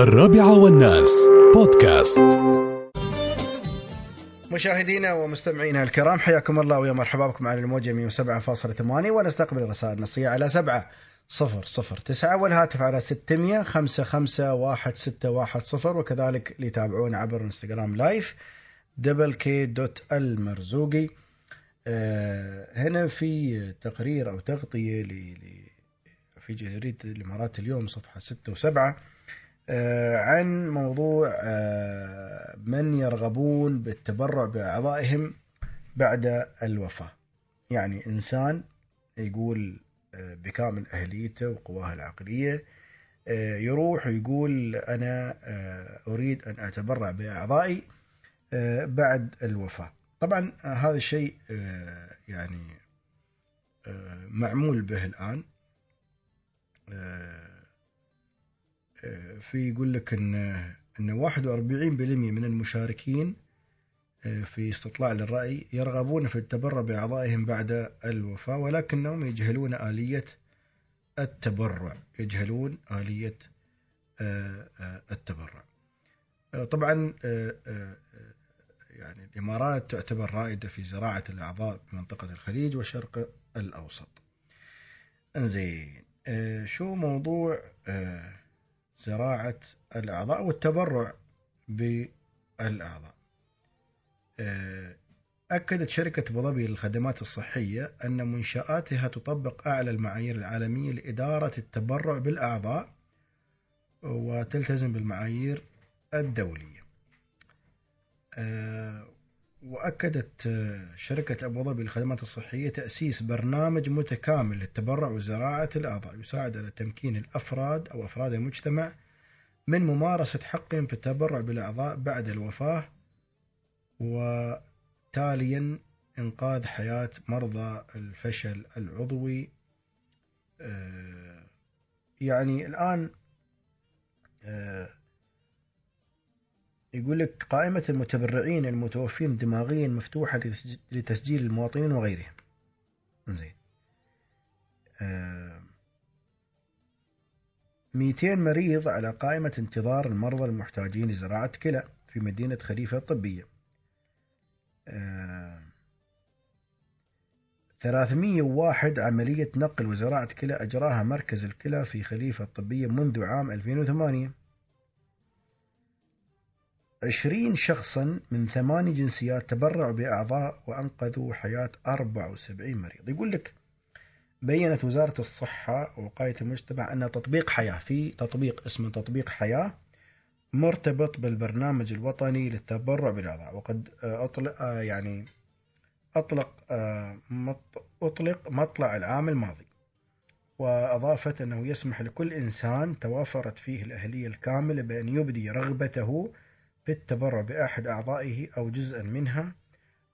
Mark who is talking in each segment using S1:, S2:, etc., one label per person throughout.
S1: الرابعة والناس. بودكاست.
S2: مشاهدينا ومستمعينا الكرام حياكم الله ويا مرحبا. بكم على الموجة 107.8 ونستقبل الرسائل النصية على 7 صفر صفر تسعة والهاتف على 600 خمسة خمسة واحد ستة واحد صفر وكذلك ليتابعونا عبر إنستغرام live double K dot المرزوقي. آه هنا في تقرير أو تغطية في جريدة الإمارات اليوم صفحة ستة وسبعة. عن موضوع آه، من يرغبون بالتبرع بأعضائهم بعد الوفاة. يعني إنسان يقول آه، بكامل أهليته وقواه العقلية آه، يروح ويقول أنا آه، أريد أن أتبرع بأعضائي آه، بعد الوفاة. طبعا آه، هذا الشيء آه، يعني آه، معمول به الآن. آه، في يقول لك ان إن 41% من المشاركين آه، في استطلاع للرأي يرغبون في التبرع بأعضائهم بعد الوفاة ولكنهم يجهلون آلية التبرع يجهلون آلية آه، آه، التبرع. طبعا يعني الإمارات تعتبر رائدة في زراعة الأعضاء بمنطقة الخليج والشرق الأوسط. إنزين شو موضوع زراعة الأعضاء والتبرع بالأعضاء. آه، أكدت شركة أبو ظبي للخدمات الصحية أن منشآتها تطبق أعلى المعايير العالمية لإدارة التبرع بالأعضاء وتلتزم بالمعايير الدولية. آه، وأكدت آه، شركة أبو ظبي للخدمات الصحية تأسيس برنامج متكامل للتبرع وزراعة الأعضاء يساعد على تمكين الأفراد أو أفراد المجتمع من ممارسة حقهم في التبرع بالأعضاء بعد الوفاة وتاليا إنقاذ حياة مرضى الفشل العضوي. آه، يعني الآن آه، يقول لك قائمة المتبرعين المتوفين دماغيا مفتوحة لتسج- لتسجيل المواطنين وغيرهم. زين. آه، 200 مريض على قائمة انتظار المرضى المحتاجين لزراعة كلى في مدينة خليفة الطبية. آه، 301 عملية نقل وزراعة كلى أجراها مركز الكلى في خليفة الطبية منذ عام 2008 20 شخصا من ثماني جنسيات تبرعوا بأعضاء وأنقذوا حياة 74 مريض. يقول لك بينت وزارة الصحة ووقاية المجتمع أن تطبيق حياة في تطبيق اسمه تطبيق حياة مرتبط بالبرنامج الوطني للتبرع بالأعضاء. وقد آه، أطلق آه، يعني أطلق آه، أطلق مطلع العام الماضي. وأضافت أنه يسمح لكل إنسان توافرت فيه الأهلية الكاملة بأن يبدي رغبته في التبرع بأحد أعضائه أو جزءا منها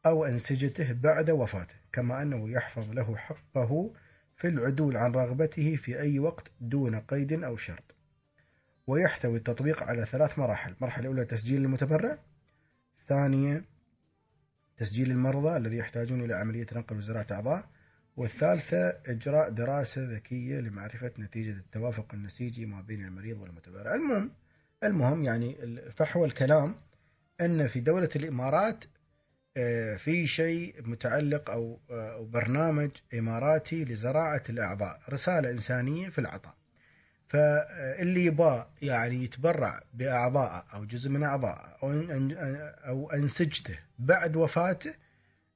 S2: أو أنسجته بعد وفاته كما أنه يحفظ له حقه في العدول عن رغبته في أي وقت دون قيد أو شرط. ويحتوي التطبيق على ثلاث مراحل. المرحلة الأولى تسجيل المتبرع. ثانية تسجيل المرضى الذي يحتاجون إلى عملية نقل وزراعة أعضاء. والثالثة إجراء دراسة ذكية لمعرفة نتيجة التوافق النسيجي ما بين المريض والمتبرع. المهم المهم يعني فحوى الكلام أن في دولة الإمارات آه، في شيء متعلق آه، أو برنامج إماراتي لزراعة الأعضاء رسالة إنسانية في العطاء. فاللي يبغى يعني يتبرع بأعضائه أو جزء من أعضائه أو أو أنسجته بعد وفاته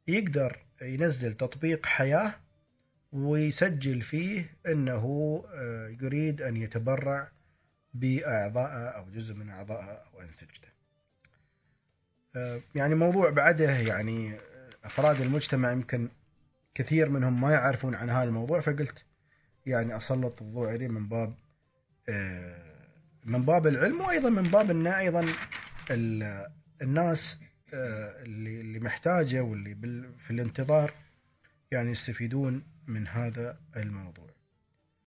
S2: يقدر ينزل تطبيق حياة ويسجل فيه أنه آه، يريد أن يتبرع بأعضائه أو جزء من أعضائه أو أنسجته آه، يعني موضوع بعده يعني أفراد المجتمع يمكن كثير منهم ما يعرفون عن هذا الموضوع فقلت يعني أسلط الضوء عليه من باب آه، من باب العلم وأيضا من باب أن أيضا ال- الناس آه، اللي اللي محتاجة واللي في الانتظار يعني يستفيدون من هذا الموضوع.